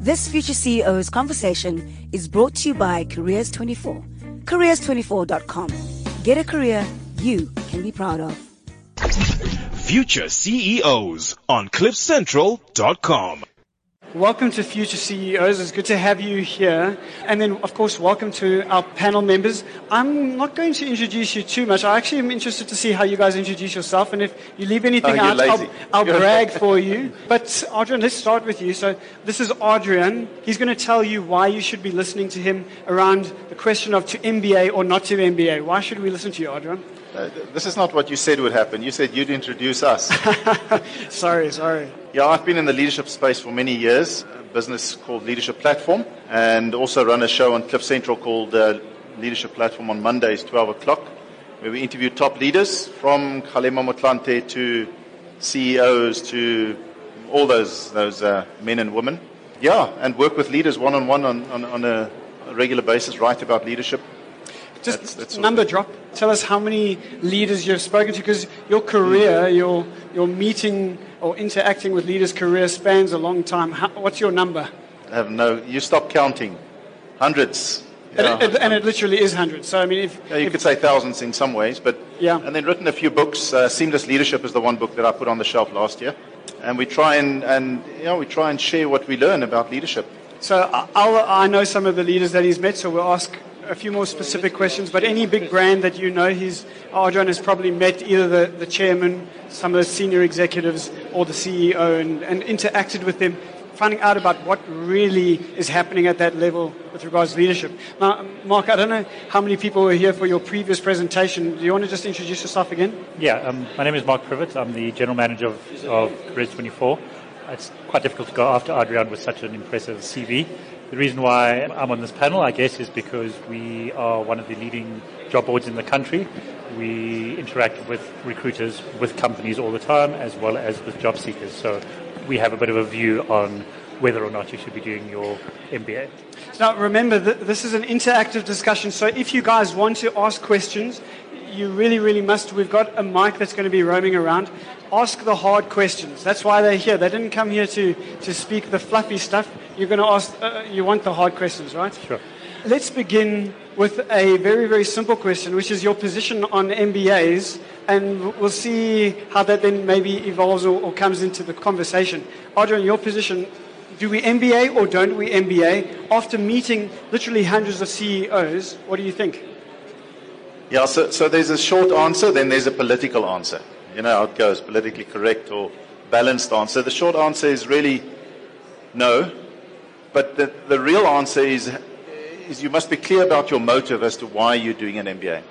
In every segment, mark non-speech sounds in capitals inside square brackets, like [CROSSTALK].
This Future CEO's conversation is brought to you by Careers24. Careers24.com. Get a career you can be proud of. Future CEOs on CliffCentral.com. Welcome to Future CEOs. It's good to have you here. And then, of course, welcome to our panel members. I'm not going to introduce you too much. I actually am interested to see how you guys introduce yourself. And if you leave anything Oh, out. I'll, I'll brag [LAUGHS] for you. But, Adrian, let's start with you. So, this is Adrian. He's going to tell you why you should be listening to him around the question of to MBA or not to MBA. Why should we listen to you, Adrian? Uh, this is not what you said would happen. You said you'd introduce us. [LAUGHS] Sorry, sorry. yeah, I've been in the leadership space for many years, a business called Leadership Platform, and also run a show on Cliff Central called uh, Leadership Platform on Mondays, 12 o'clock, where we interview top leaders from Kgalema Motlanthe to CEOs to all those, those uh, men and women. Yeah, and work with leaders one on one on on a regular basis, write about leadership. Just That's- that's number drop. Tell us how many leaders you've spoken to, because your career, your your meeting or interacting with leaders' career spans a long time. How, what's your number? I have no, you stop counting. Hundreds. And, it, and it literally is hundreds. So I mean, if, Yeah, you if could say thousands in some ways, but Yeah. And then written a few books. Uh, Seamless Leadership is the one book that I put on the shelf last year, and we try and and you know we try and share what we learn about leadership. so, I'll, I know some of the leaders that he's met, so we'll ask a few more specific questions. But any big brand that you know, he's Adrian has probably met either the, the chairman, some of the senior executives, or the CEO, and, and interacted with them, finding out about what really is happening at that level with regards to leadership. Now, Mark, I don't know how many people were here for your previous presentation. Do you want to just introduce yourself again? Yeah, um, my name is Mark Privet. I'm the general manager of, of Careers 24. It's quite difficult to go after Adrian with such an impressive CV. The reason why I'm on this panel, I guess, is because we are one of the leading job boards in the country. We interact with recruiters, with companies all the time, as well as with job seekers. So we have a bit of a view on whether or not you should be doing your MBA. Now, remember, th- this is an interactive discussion, so if you guys want to ask questions, you really, really must. We've got a mic that's going to be roaming around. Ask the hard questions. That's why they're here. They didn't come here to, to speak the fluffy stuff. You're going to ask, uh, you want the hard questions, right? Sure. Let's begin with a very, very simple question, which is your position on MBAs, and we'll see how that then maybe evolves or, or comes into the conversation. Adrian, your position, do we MBA or don't we MBA? After meeting literally hundreds of CEOs, what do you think? Yeah, so, so there's a short answer, then there's a political answer. You know how it goes, politically correct or balanced answer. The short answer is really no, but the, the real answer is, is you must be clear about your motive as to why you're doing an MBA.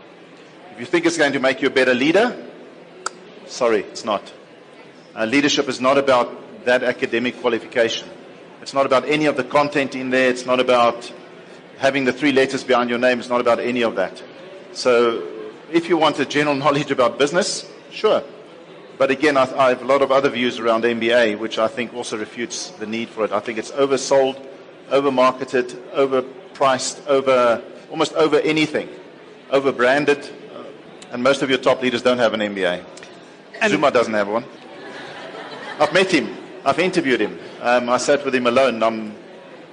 If you think it's going to make you a better leader, sorry, it's not. Uh, leadership is not about that academic qualification. It's not about any of the content in there. It's not about having the three letters behind your name. It's not about any of that. So, if you want a general [LAUGHS] knowledge about business, sure. But again, I, I have a lot of other views around MBA, which I think also refutes the need for it. I think it's oversold, overmarketed, overpriced, over almost over anything, overbranded, uh, and most of your top leaders don't have an MBA. And- Zuma doesn't have one. I've met him. I've interviewed him. Um, I sat with him alone. I'm,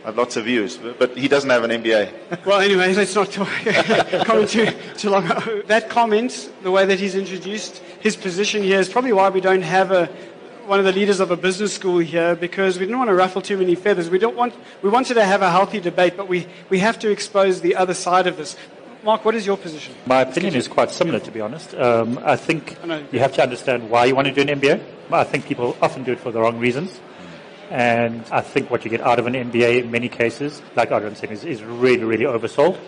I have lots of views, but, but he doesn't have an MBA. [LAUGHS] Well, anyway, let's not talk, [LAUGHS] comment too, too long. [LAUGHS] That comment, the way that he's introduced his position here, is probably why we don't have a, one of the leaders of a business school here, because we didn't want to ruffle too many feathers. We, don't want, we wanted to have a healthy debate, but we, we have to expose the other side of this. Mark, what is your position? My opinion is quite similar, to be honest. Um, I think I you have to understand why you want to do an MBA. I think people often do it for the wrong reasons. And I think what you get out of an MBA in many cases, like Adrian said, is, is really, really oversold.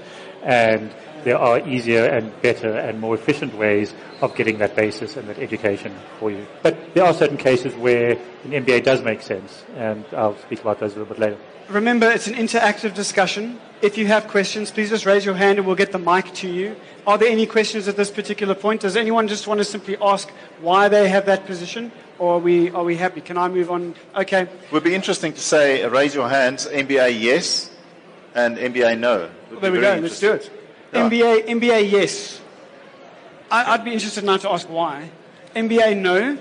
And there are easier and better and more efficient ways of getting that basis and that education for you. But there are certain cases where an MBA does make sense, and I'll speak about those a little bit later. Remember, it's an interactive discussion. If you have questions, please just raise your hand and we'll get the mic to you. Are there any questions at this particular point? Does anyone just want to simply ask why they have that position? Or are we, are we happy? Can I move on? Okay. It would be interesting to say, uh, raise your hands, MBA yes, and MBA no. Would There we go. Let's do it. Yeah. MBA, MBA, yes. I, I'd be interested now to ask why. MBA, no.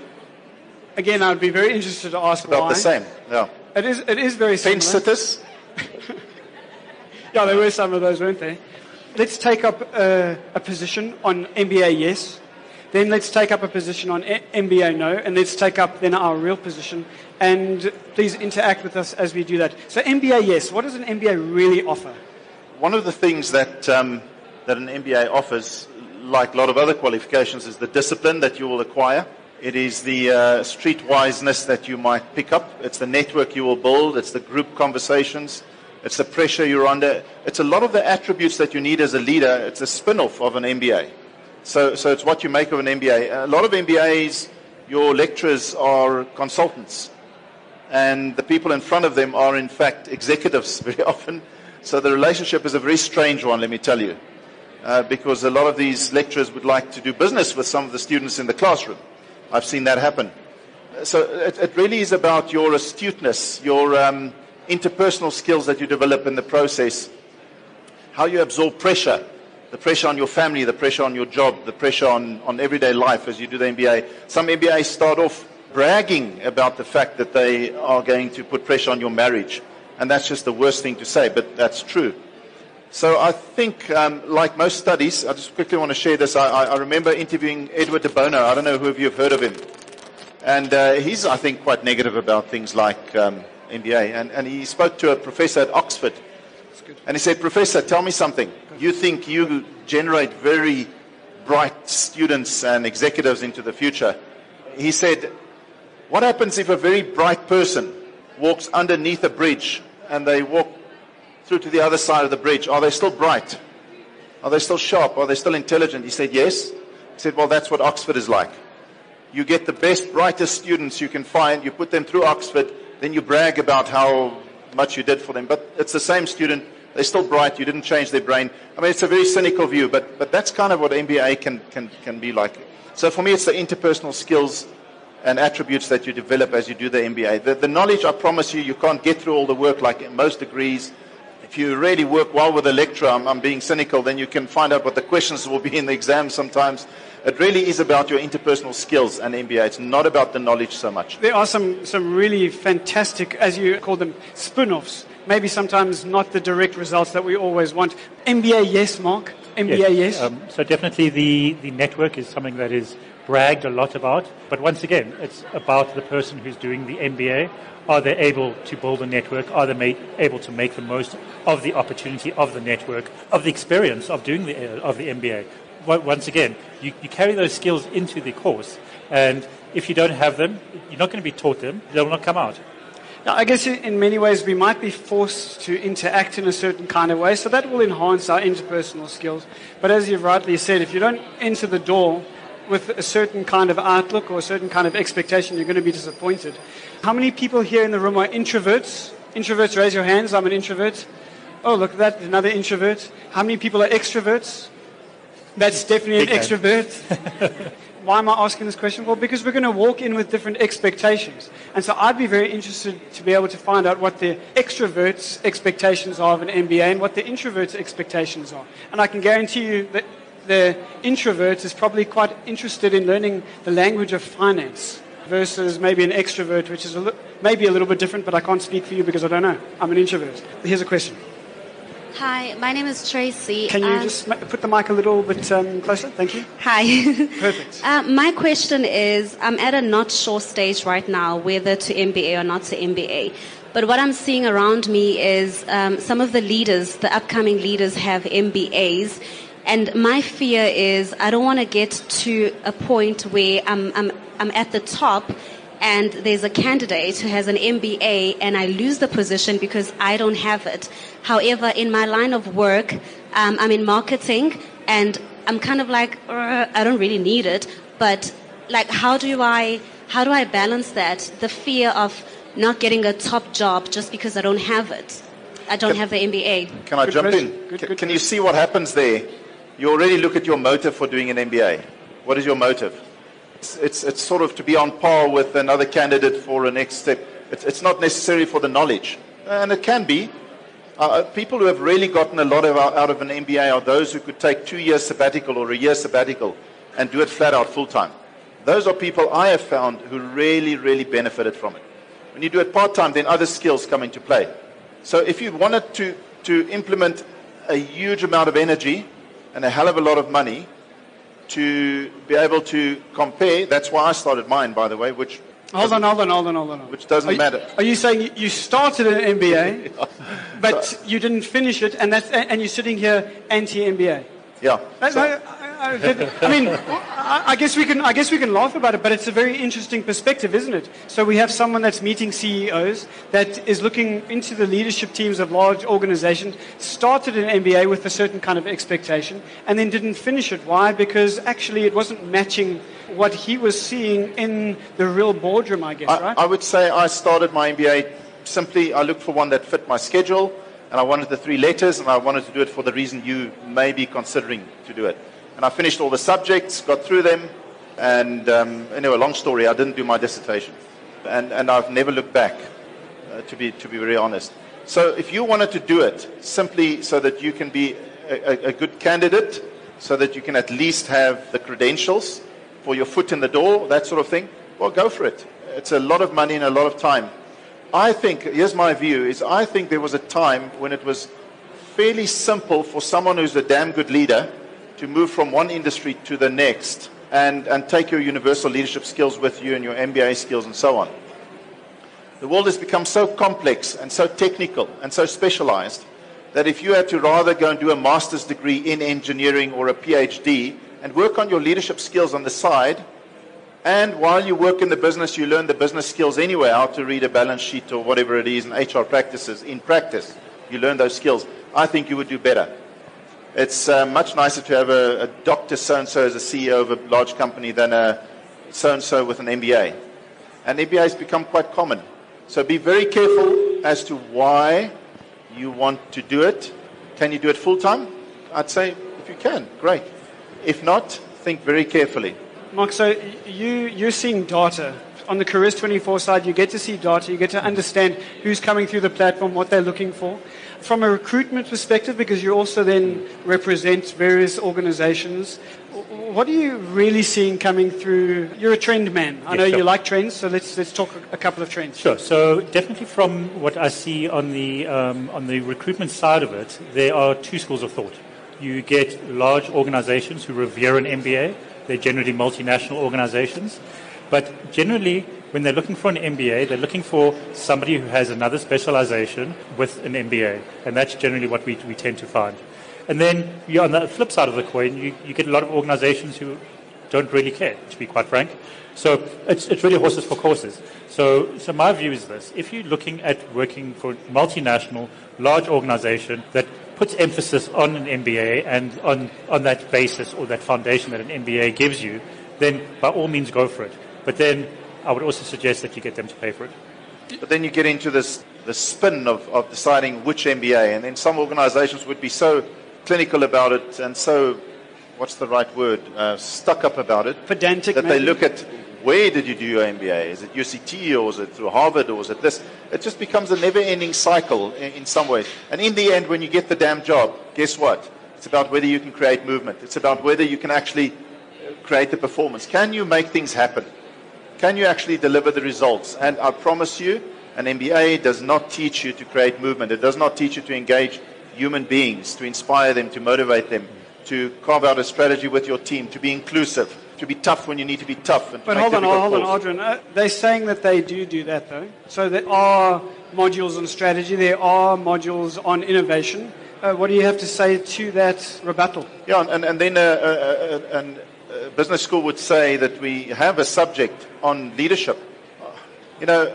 Again, I'd be very interested to ask About why. the same, yeah. It is, it is very similar. Fence sitters. [LAUGHS] Yeah, there were some of those, weren't there? Let's take up uh, a position on MBA yes. Then let's take up a position on A- MBA no. And let's take up then our real position. And please interact with us as we do that. So MBA yes. What does an MBA really offer? One of the things that, um, that an MBA offers, like a lot of other qualifications, is the discipline that you will acquire. It is the uh, streetwiseness that you might pick up. It's the network you will build. It's the group conversations. It's the pressure you're under. It's a lot of the attributes that you need as a leader. It's a spin-off of an MBA. So, so it's what you make of an MBA. A lot of MBAs, your lecturers are consultants. And the people in front of them are, in fact, executives [LAUGHS] very often. So the relationship is a very strange one, let me tell you. Uh, because a lot of these lecturers would like to do business with some of the students in the classroom. I've seen that happen. So it, it really is about your astuteness, your um, interpersonal skills that you develop in the process, how you absorb pressure, the pressure on your family, the pressure on your job, the pressure on, on everyday life as you do the MBA. Some MBAs start off bragging about the fact that they are going to put pressure on your marriage. And that's just the worst thing to say, but that's true. So I think, um, like most studies, I just quickly want to share this. I, I, I remember interviewing Edward de Bono. I don't know who of you have heard of him. And uh, he's, I think, quite negative about things like um, MBA. And, and he spoke to a professor at Oxford. And he said, Professor, tell me something. You think you generate very bright students and executives into the future. He said, What happens if a very bright person walks underneath a bridge and they walk through to the other side of the bridge? Are they still bright? Are they still sharp? Are they still intelligent? He said, Yes. He said, Well, that's what Oxford is like. You get the best, brightest students you can find, you put them through Oxford, then you brag about how much you did for them. But it's the same student, they're still bright, you didn't change their brain. I mean, it's a very cynical view, but, but that's kind of what MBA can, can, can be like. So for me, it's the interpersonal skills and attributes that you develop as you do the MBA. The, the knowledge, I promise you, you can't get through all the work like most degrees. If you really work well with a lecturer, I'm, I'm being cynical, then you can find out what the questions will be in the exam sometimes. It really is about your interpersonal skills and MBA. It's not about the knowledge so much. There are some, some really fantastic, as you call them, spin offs. Maybe sometimes not the direct results that we always want. MBA, yes, Mark. MBA, yes. Um, so definitely the, the network is something that is bragged a lot about. But once again, it's about the person who's doing the MBA. Are they able to build a network? Are they made, able to make the most of the opportunity of the network, of the experience of doing the, uh, of the MBA? Once again, you, you carry those skills into the course. And if you don't have them, you're not going to be taught them. They will not come out. Now, I guess in many ways we might be forced to interact in a certain kind of way, so that will enhance our interpersonal skills. But as you've rightly said, if you don't enter the door with a certain kind of outlook or a certain kind of expectation, you're going to be disappointed. How many people here in the room are introverts? Introverts, raise your hands. I'm an introvert. Oh, look at that, another introvert. How many people are extroverts? That's definitely an extrovert. [LAUGHS] Why am I asking this question? Well, because we're going to walk in with different expectations. And so I'd be very interested to be able to find out what the extroverts' expectations are of an MBA and what the introverts' expectations are. And I can guarantee you that the introvert is probably quite interested in learning the language of finance versus maybe an extrovert, which is a li- maybe a little bit different, but I can't speak for you because I don't know. I'm an introvert. Here's a question. Hi, my name is Tracy. Can you Um, just put the mic a little bit um, closer? Thank you. Hi. [LAUGHS] Perfect. Uh, my question is I'm at a not sure stage right now whether to MBA or not to MBA. But what I'm seeing around me is um, some of the leaders, the upcoming leaders, have MBAs. And my fear is I don't want to get to a point where I'm, I'm, I'm at the top and there's a candidate who has an MBA and I lose the position because I don't have it. However, in my line of work, um, I'm in marketing and I'm kind of like, "Uh, I don't really need it. But like, how do I, how do I balance that? The fear of not getting a top job just because I don't have it. I don't have the MBA. Can I Good jump question. in? Good- Can- good can you see what happens there? You already look at your motive for doing an MBA. What is your motive? It's, it's, it's sort of to be on par with another candidate for a next step. It's, it's not necessary for the knowledge. And it can be. Uh, people who have really gotten a lot of, out of an MBA are those who could take two years sabbatical or a year sabbatical and do it flat out full time. Those are people I have found who really, really benefited from it. When you do it part time, then other skills come into play. So if you wanted to, to implement a huge amount of energy and a hell of a lot of money to be able to compare, that's why I started mine, by the way, which Hold on, hold on, hold on, hold on. Which doesn't are you, matter. Are you saying you started an MBA, [LAUGHS] but you didn't finish it, and that's and you're sitting here anti-MBA? yeah. I, So- I- mean, I I guess we can. I guess we can laugh about it, but it's a very interesting perspective, isn't it? So we have someone that's meeting CEOs that is looking into the leadership teams of large organizations, started an MBA with a certain kind of expectation, and then didn't finish it. Why? Because actually it wasn't matching what he was seeing in the real boardroom. I guess, I, right? I would say I started my MBA simply, I looked for one that fit my schedule, and I wanted the three letters, and I wanted to do it for the reason you may be considering to do it. And I finished all the subjects, got through them, and um, anyway, long story, I didn't do my dissertation. And, and I've never looked back, uh, to, be, to be very honest. So if you wanted to do it simply so that you can be a, a, good candidate, so that you can at least have the credentials for your foot in the door, that sort of thing, well, go for it. It's a lot of money and a lot of time. I think, here's my view, is I think there was a time when it was fairly simple for someone who's a damn good leader to move from one industry to the next and, and take your universal leadership skills with you and your MBA skills and so on. The world has become so complex and so technical and so specialized that if you had to rather go and do a master's degree in engineering or a PhD and work on your leadership skills on the side, and while you work in the business, you learn the business skills anyway, how to read a balance sheet or whatever it is, and HR practices. In practice, you learn those skills. I think you would do better. It's uh, much nicer to have a, a doctor so and so as a CEO of a large company than a so and so with an MBA. And MBA has become quite common. So be very careful as to why you want to do it. Can you do it full time? I'd say if you can, great. If not, think very carefully. Mark, so you, you're seeing data. On the Careers 24 side, you get to see data, you get to understand who's coming through the platform, what they're looking for. From a recruitment perspective, because you also then represent various organizations, what are you really seeing coming through? You're a trend man. I Yes, know sure. you like trends, so let's, let's talk a, a couple of trends. Sure. So definitely from what I see on the um, on the recruitment side of it, there are two schools of thought. You get large organizations who revere an MBA. They're generally multinational organizations, but generally when they're looking for an MBA, they're looking for somebody who has another specialization with an MBA, and that's generally what we, we tend to find. And then on the flip side of the coin, you, you get a lot of organizations who don't really care, to be quite frank. So it's, it's really horses for courses. So, so my view is this. If you're looking at working for a multinational, large organization that puts emphasis on an MBA and on, on that basis or that foundation that an MBA gives you, then by all means go for it. But then I would also suggest that you get them to pay for it. But then you get into this the spin of, of deciding which MBA, and then some organizations would be so clinical about it and so, what's the right word, uh, stuck up about it, Pedantic, that they look at where did you do your MBA? Is it UCT or is it through Harvard or is it this? It just becomes a never ending cycle in, in some ways. And in the end, when you get the damn job, guess what? It's about whether you can create movement. It's about whether you can actually uh, create the performance. Can you make things happen? Can you actually deliver the results? And I promise you, an MBA does not teach you to create movement. It does not teach you to engage human beings, to inspire them, to motivate them, to carve out a strategy with your team, to be inclusive, to be tough when you need to be tough. And to But make hold on, hold on, calls. Adrian. Uh, they're saying that they do do that, though. So there are modules on strategy, there are modules on innovation. Uh, what do you have to say to that rebuttal? Yeah, and, and then uh, uh, uh, business school would say that we have a subject on leadership. You know,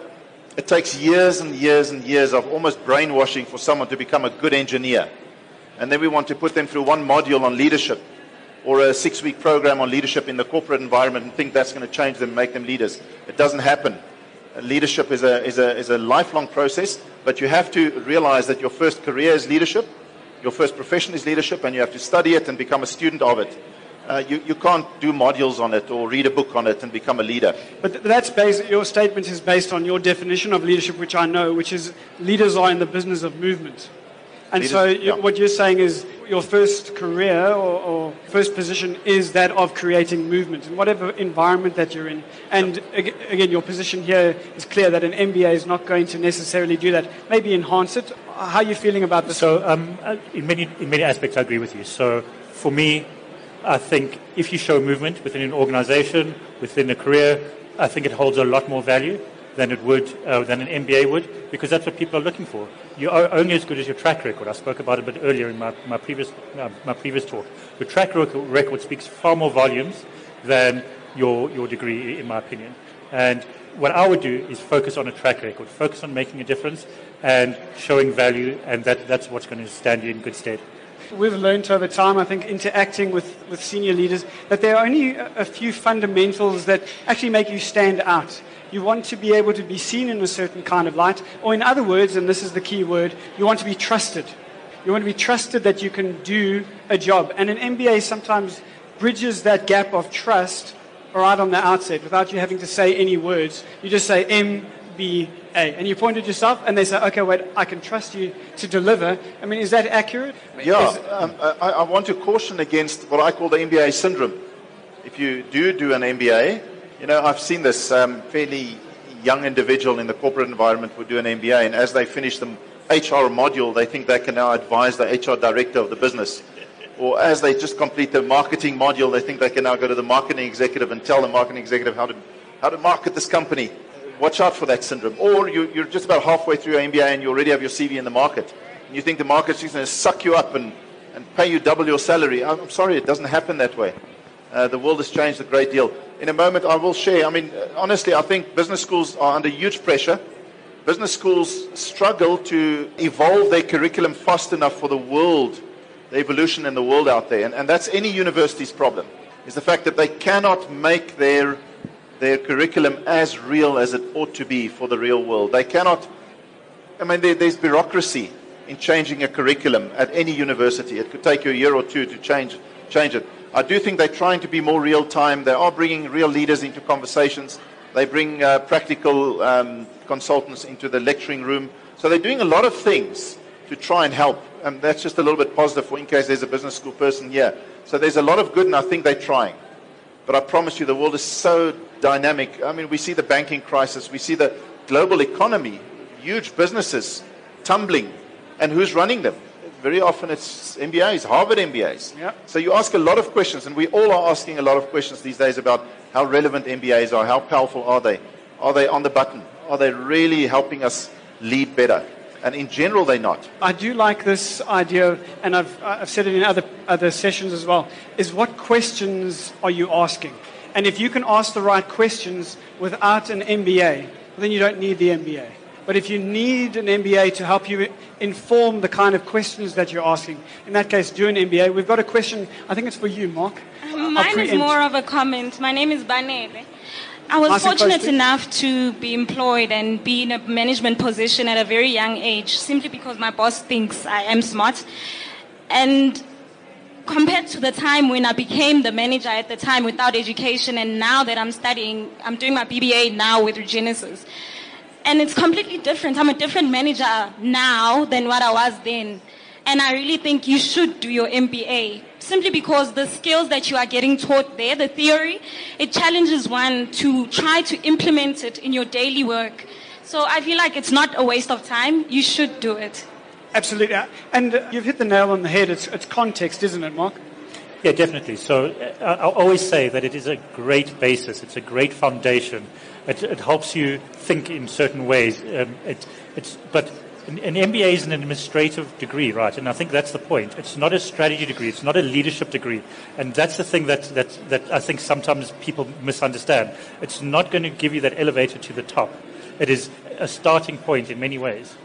it takes years and years and years of almost brainwashing for someone to become a good engineer. And then we want to put them through one module on leadership or a six week program on leadership in the corporate environment and think that's going to change them, make them leaders. It doesn't happen. Uh, Leadership is a, is, a, is a lifelong process, but you have to realize that your first career is leadership, your first profession is leadership, and you have to study it and become a student of it. Uh, you, you can't do modules on it or read a book on it and become a leader. But that's based, your statement is based on your definition of leadership, which I know, which is leaders are in the business of movement. And Leaders- so yeah. what you're saying is your first career or, or first position is that of creating movement in whatever environment that you're in. And ag- again, your position here is clear that an MBA is not going to necessarily do that. Maybe enhance it. How are you feeling about this? So, um, uh, in many in many aspects, I agree with you. So, for me, I think if you show movement within an organisation, within a career, I think it holds a lot more value than it would uh, than an MBA would, because that's what people are looking for. You are only as good as your track record. I spoke about it a bit earlier in my, my previous uh, my previous talk. Your track record speaks far more volumes than your your degree, in my opinion. And what I would do is focus on a track record, focus on making a difference and showing value, and that, that's what's going to stand you in good stead. We've learned over time, I think, interacting with, with senior leaders, that there are only a, few fundamentals that actually make you stand out. You want to be able to be seen in a certain kind of light, or in other words, and this is the key word, you want to be trusted. You want to be trusted that you can do a job. And an MBA sometimes bridges that gap of trust right on the outset without you having to say any words. You just say MBA. And you point at yourself, and they say, okay, wait, I can trust you to deliver. I mean, is that accurate? Yeah, Is- um, I, I want to caution against what I call the MBA syndrome. If you do do an MBA, you know, I've seen this um, fairly young individual in the corporate environment would do an MBA, and as they finish the HR module, they think they can now advise the HR director of the business. Or as they just complete the marketing module, they think they can now go to the marketing executive and tell the marketing executive how to, how to market this company. Watch out for that syndrome. Or you, you're just about halfway through your MBA and you already have your CV in the market. And you think the market's just going to suck you up and, and pay you double your salary. I'm I'm sorry, it doesn't happen that way. Uh, the world has changed a great deal. In a moment, I will share. I mean, uh, honestly, I think business schools are under huge pressure. Business schools struggle to evolve their curriculum fast enough for the world, the evolution in the world out there. And, and that's any university's problem, is the fact that they cannot make their, their curriculum as real as it ought to be for the real world. They cannot I mean, there, there's bureaucracy in changing a curriculum at any university. It could take you a year or two to change, change it. I do think they're trying to be more real time. They are bringing real leaders into conversations. They bring uh, practical um, consultants into the lecturing room. So they're doing a lot of things to try and help. And that's just a little bit positive for in case there's a business school person here. So there's a lot of good, and I think they're trying. But I promise you, the world is so dynamic. I mean, we see the banking crisis, we see the global economy, huge businesses tumbling, and who's running them? Very often it's MBAs, Harvard MBAs. Yeah. So you ask a lot of questions, and we all are asking a lot of questions these days about how relevant MBAs are, how powerful are they? Are they on the button? Are they really helping us lead better? And in general, they're not. I do like this idea, and I've, I've said it in other, other sessions as well, is what questions are you asking? And if you can ask the right questions without an MBA, then you don't need the MBA. But if you need an MBA to help you inform the kind of questions that you're asking, in that case, do an MBA. We've got a question, I think it's for you, Mark. I'll Mine is more of a comment. My name is Banele. I was fortunate enough to be employed and be in a management position at a very young age simply because my boss thinks I am smart. And compared to the time when I became the manager at the time without education and now that I'm studying, I'm doing my BBA now with Regenesys. And it's completely different. I'm a different manager now than what I was then. And I really think you should do your MBA simply because the skills that you are getting taught there, the theory, it challenges one to try to implement it in your daily work. So I feel like it's not a waste of time. You should do it. Absolutely. And uh, you've hit the nail on the head. It's, it's context, isn't it, Mark? Yeah, definitely. So uh, I- always say that it is a great basis. It's a great foundation. It, it helps you think in certain ways. Um, it, it's, but an, an MBA is an administrative degree, right? And I think that's the point. It's not a strategy degree. It's not a leadership degree. And that's the thing that, that, that I think sometimes people misunderstand. It's not going to give you that elevator to the top. It is a starting point in many ways.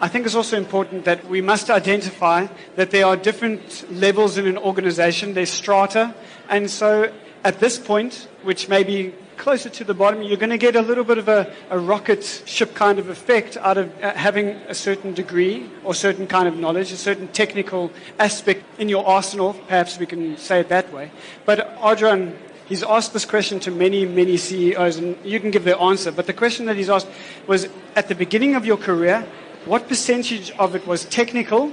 I think it's also important that we must identify that there are different levels in an organization. There's strata. And so at this point, which may be closer to the bottom, you're going to get a little bit of a, a rocket ship kind of effect out of uh, having a certain degree or certain kind of knowledge, a certain technical aspect in your arsenal. Perhaps we can say it that way. But Adrian, he's asked this question to many, many CEOs, and you can give the answer. But the question that he's asked was at the beginning of your career, what percentage of it was technical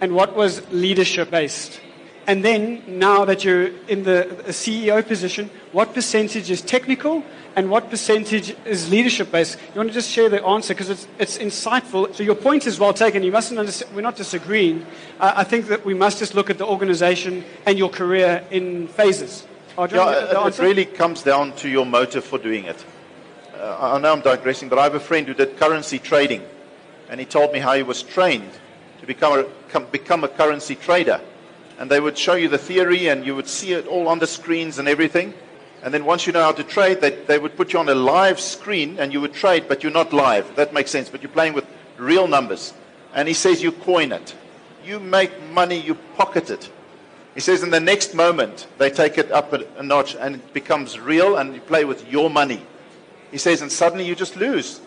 and what was leadership based? And then, now that you're in the CEO position, what percentage is technical and what percentage is leadership based? You want to just share the answer because it's, it's insightful. So, your point is well taken. You mustn't understand, we're not disagreeing. Uh, I think that we must just look at the organization and your career in phases. yeah, it really comes down to your motive for doing it. Uh, I know I'm digressing, but I have a friend who did currency trading, and he told me how he was trained to become a, become a currency trader and they would show you the theory and you would see it all on the screens and everything. And then once you know how to trade, they, they would put you on a live screen and you would trade, but you're not live. That makes sense. But you're playing with real numbers. And he says you coin it. You make money, you pocket it. He says in the next moment, they take it up a, a notch and it becomes real and you play with your money. He says, and suddenly you just lose.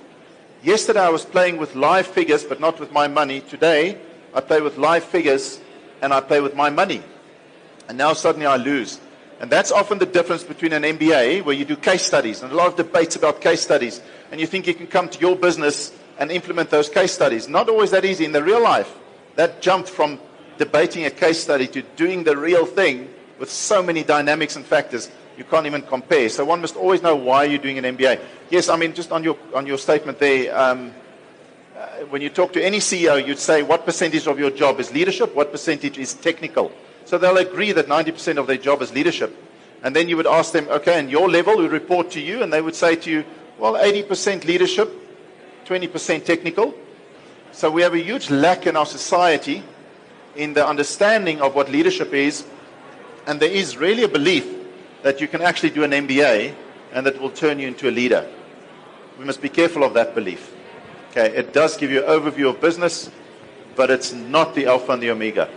Yesterday I was playing with live figures, but not with my money. Today I play with live figures and I play with my money. And now suddenly I lose. And that's often the difference between an MBA, where you do case studies, and a lot of debates about case studies, and you think you can come to your business and implement those case studies. Not always that easy in the real life. That jump from debating a case study to doing the real thing with so many dynamics and factors, you can't even compare. So one must always know why you're doing an MBA. Yes, I mean, just on your, on your statement there, um, Uh, when you talk to any CEO, you'd say what percentage of your job is leadership, what percentage is technical. So they'll agree that 90% of their job is leadership. And then you would ask them, okay, and your level would report to you, and they would say to you, well, 80% leadership, 20% technical. So we have a huge lack in our society in the understanding of what leadership is, and there is really a belief that you can actually do an MBA and that will turn you into a leader. We must be careful of that belief. Okay, it does give you an overview of business, but it's not the alpha and the omega.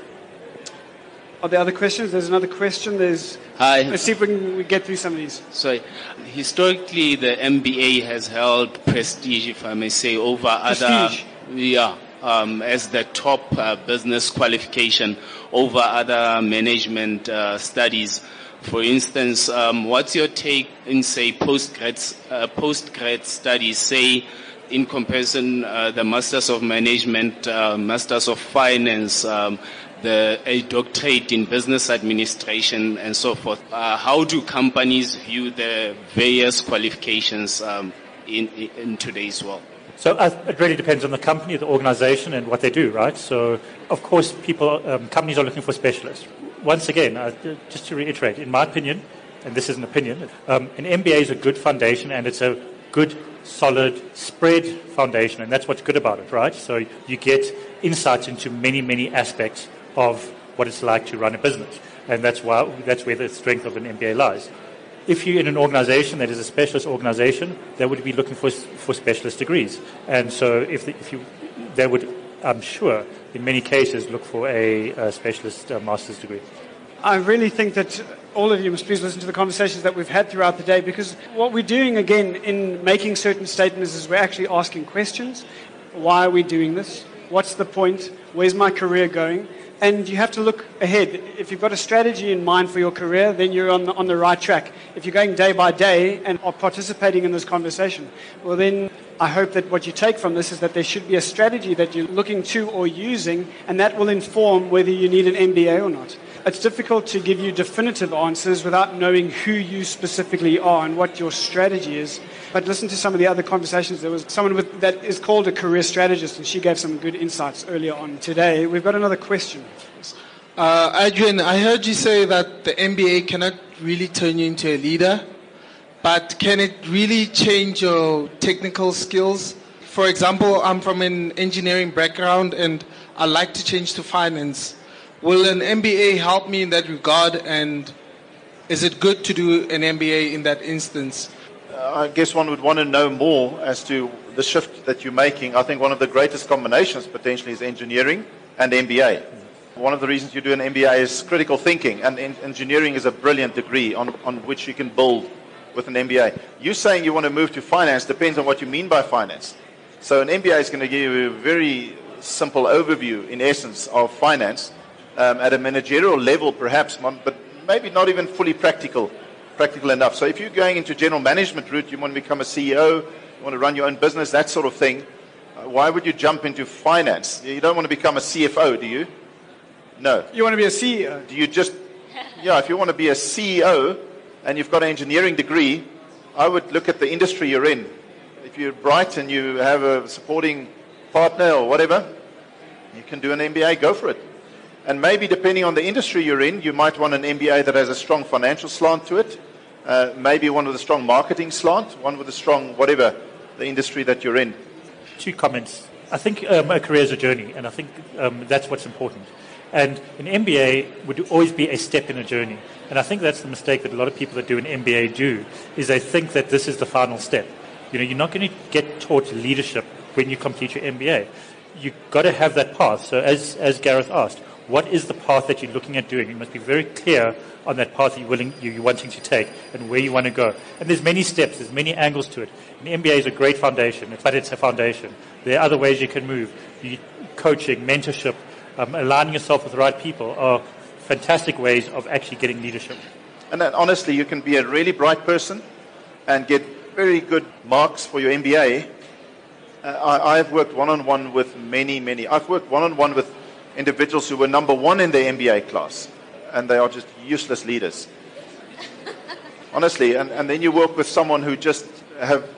Are there other questions? There's another question. There's. Hi. Let's see if we can get through some of these. Sorry. Historically, the MBA has held prestige, if I may say, over prestige. other. Yeah. Um, as the top uh, business qualification over other management uh, studies. For instance, um, what's your take in, say, postgrad, uh, postgrad studies, say, in comparison, uh, the Masters of Management, uh, Masters of Finance, um, the a doctorate in business administration, and so forth. Uh, how do companies view the various qualifications um, in, in today's world? So uh, it really depends on the company, the organization, and what they do, right? So, of course, people, um, companies are looking for specialists. Once again, uh, just to reiterate, in my opinion, and this is an opinion, um, an MBA is a good foundation and it's a good solid spread foundation, and that's what's good about it, right? So you get insights into many, many aspects of what it's like to run a business, and that's why that's where the strength of an MBA lies. If you're in an organization that is a specialist organization, they would be looking for for specialist degrees, and so if the, if you they would, I'm sure, in many cases, look for a, a specialist uh, master's degree. I really think that all of you must please listen to the conversations that we've had throughout the day because what we're doing again in making certain statements is we're actually asking questions. Why are we doing this? What's the point? Where's my career going? And you have to look ahead. If you've got a strategy in mind for your career, then you're on the, on the right track. If you're going day by day and are participating in this conversation, well, then I hope that what you take from this is that there should be a strategy that you're looking to or using, and that will inform whether you need an MBA or not it's difficult to give you definitive answers without knowing who you specifically are and what your strategy is. But listen to some of the other conversations. There was someone with, that is called a career strategist, and she gave some good insights earlier on today. We've got another question. Uh, Adrian, I heard you say that the MBA cannot really turn you into a leader, but can it really change your technical skills? For example, I'm from an engineering background and I like to change to finance. Will an MBA help me in that regard? And is it good to do an MBA in that instance? Uh, I guess one would want to know more as to the shift that you're making. I think one of the greatest combinations potentially is engineering and MBA. One of the reasons you do an MBA is critical thinking, and engineering is a brilliant degree on, on which you can build with an MBA. You saying you want to move to finance depends on what you mean by finance. So an MBA is going to give you a very simple overview, in essence, of finance um, at a managerial level, perhaps, but maybe not even fully practical, practical enough. So if you're going into general management route, you want to become a CEO, you want to run your own business, that sort of thing. Uh, why would you jump into finance? You don't want to become a CFO, do you? No. You want to be a CEO? Do you just, yeah, if you want to be a CEO and you've got an engineering degree, I would look at the industry you're in. If you're bright and you have a supporting partner or whatever, you can do an MBA, go for it. And maybe depending on the industry you're in, you might want an MBA that has a strong financial slant to it, uh, maybe one with a strong marketing slant, one with a strong whatever the industry that you're in. Two comments. I think um, a career is a journey, and I think um, that's what's important. And an MBA would always be a step in a journey. And I think that's the mistake that a lot of people that do an MBA do, is they think that this is the final step. You know, you're not going to get taught leadership when you complete your MBA. You've got to have that path. So as, as Gareth asked, what is the path that you're looking at doing? You must be very clear on that path you're, willing, you're wanting to take and where you want to go. And there's many steps, there's many angles to it. An MBA is a great foundation, but it's a foundation. There are other ways you can move. You, coaching, mentorship, um, aligning yourself with the right people are fantastic ways of actually getting leadership. And then, honestly, you can be a really bright person and get very good marks for your MBA. Uh, I, I've worked one on one with many, many. I've worked one on one with individuals who were number one in their MBA class, and they are just useless leaders. Honestly, and, and then you work with someone who just have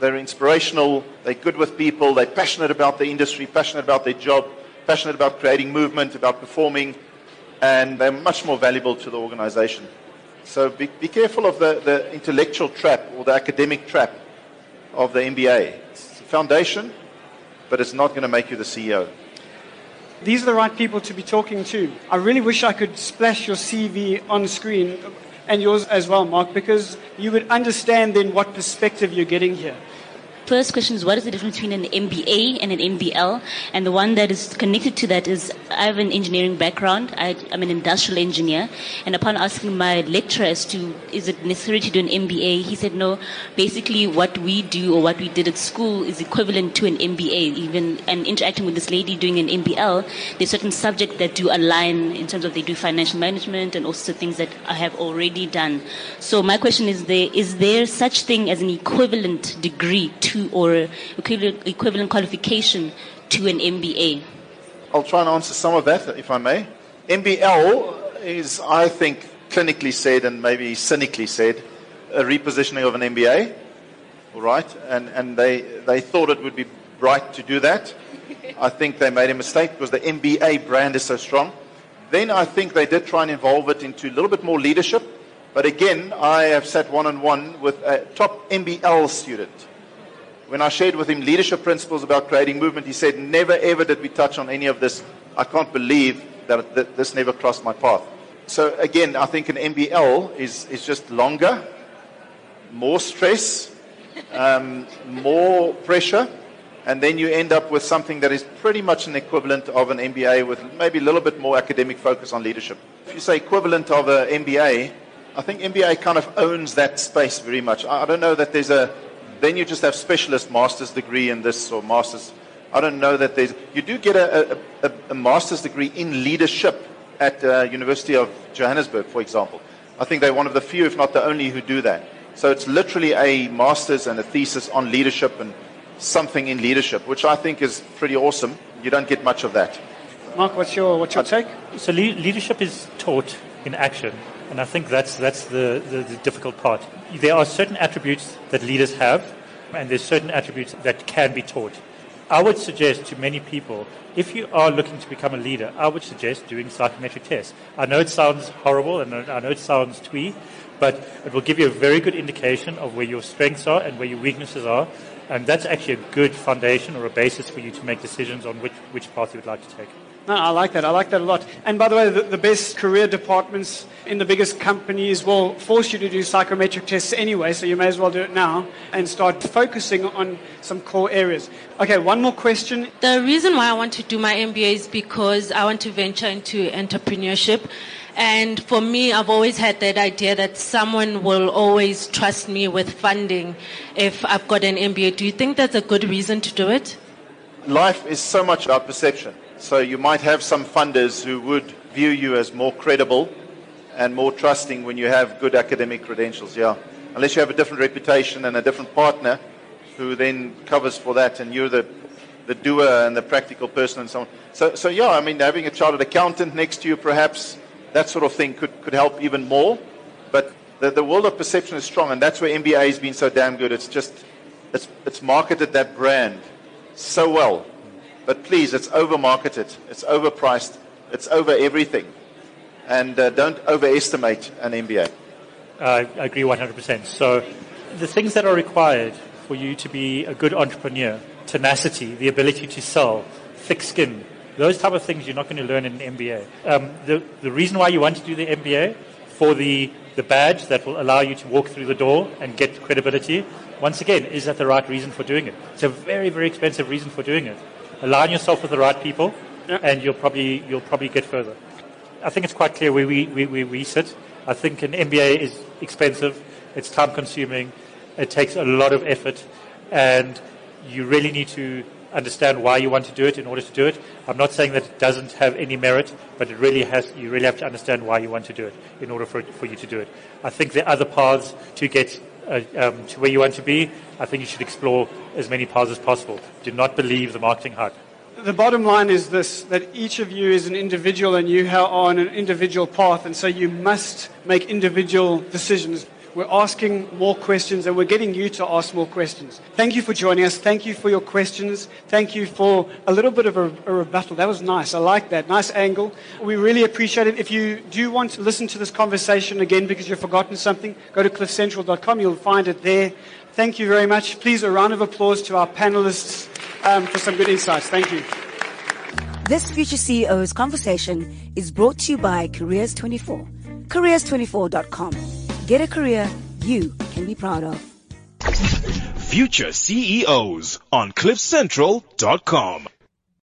they're inspirational, they're good with people, they're passionate about the industry, passionate about their job, passionate about creating movement, about performing, and they're much more valuable to the organization. So be, be careful of the, the intellectual trap or the academic trap of the MBA. It's a foundation, but it's not going to make you the CEO. These are the right people to be talking to. I really wish I could splash your CV on screen and yours as well, Mark, because you would understand then what perspective you're getting here first question is what is the difference between an MBA and an MBL? And the one that is connected to that is I have an engineering background. I, am an industrial engineer. And upon asking my lecturer as to is it necessary to do an MBA, he said no. Basically, what we do or what we did at school is equivalent to an MBA. Even and interacting with this lady doing an MBL, there's certain subjects that do align in terms of they do financial management and also things that I have already done. So my question is there is there such thing as an equivalent degree to to or equivalent, qualification to an MBA? I'll try and answer some of that, if I may. MBL is, I think, clinically said and maybe cynically said, a repositioning of an MBA. All right? And, and they, they thought it would be right to do that. I think they made a mistake because the MBA brand is so strong. Then I think they did try and involve it into a little bit more leadership. But again, I have sat one on one with a top MBL student when I shared with him leadership principles about creating movement, he said, Never ever did we touch on any of this. I can't believe that, this never crossed my path. So, again, I think an MBL is, is just longer, more stress, um, more pressure, and then you end up with something that is pretty much an equivalent of an MBA with maybe a little bit more academic focus on leadership. If you say equivalent of an MBA, I think MBA kind of owns that space very much. I don't know that there's a then you just have specialist master's degree in this or master's. I don't know that there's. You do get a, a, a master's degree in leadership at uh, University of Johannesburg, for example. I think they're one of the few, if not the only, who do that. So it's literally a master's and a thesis on leadership and something in leadership, which I think is pretty awesome. You don't get much of that. Mark, what's your what's your take? So le- leadership is taught in action. And I think that's, that's the, the, the, difficult part. There are certain attributes that leaders have, and there's certain attributes that can be taught. I would suggest to many people, if you are looking to become a leader, I would suggest doing psychometric tests. I know it sounds horrible and I know it sounds twee, but it will give you a very good indication of where your strengths are and where your weaknesses are. And that's actually a good foundation or a basis for you to make decisions on which, which path you would like to take. No, I like that. I like that a lot. And by the way, the, the, best career departments in the biggest companies will force you to do psychometric tests anyway, so you may as well do it now and start focusing on some core areas. Okay, one more question. The reason why I want to do my MBA is because I want to venture into entrepreneurship. And for me, I've always had that idea that someone will always trust me with funding if I've got an MBA. Do you think that's a good reason to do it? Life is so much about perception. So you might have some funders who would view you as more credible and more trusting when you have good academic credentials, yeah. Unless you have a different reputation and a different partner who then covers for that and you're the the doer and the practical person and so on. So, so yeah, I mean, having a chartered accountant next to you, perhaps that sort of thing could, could help even more. But the, the world of perception is strong, and that's where MBA has been so damn good. It's just, it's, it's marketed that brand so well. But please, it's over marketed, it's overpriced, it's over everything. And uh, don't overestimate an MBA. I agree 100%. So, the things that are required for you to be a good entrepreneur tenacity, the ability to sell, thick skin, those type of things you're not going to learn in an MBA. Um, the, the reason why you want to do the MBA for the, the badge that will allow you to walk through the door and get credibility, once again, is that the right reason for doing it? It's a very, very expensive reason for doing it. Align yourself with the right people, and you'll probably, you'll probably get further. I think it's quite clear where we, we, we, we sit. I think an MBA is expensive, it's time consuming, it takes a lot of effort, and you really need to understand why you want to do it in order to do it. I'm not saying that it doesn't have any merit, but it really has, you really have to understand why you want to do it in order for, for you to do it. I think there are other paths to get um, to where you want to be. I think you should explore as many paths as possible. Do not believe the marketing hype. The bottom line is this that each of you is an individual and you are on an individual path, and so you must make individual decisions. We're asking more questions and we're getting you to ask more questions. Thank you for joining us. Thank you for your questions. Thank you for a little bit of a, a, rebuttal. That was nice. I like that. Nice angle. We really appreciate it. If you do want to listen to this conversation again because you've forgotten something, go to cliffcentral.com. You'll find it there. Thank you very much. Please, a round of applause to our panelists um, for some good insights. Thank you. This Future CEO's conversation is brought to you by Careers24. Careers24.com. Get a career you can be proud of. Future CEOs on CliffCentral.com.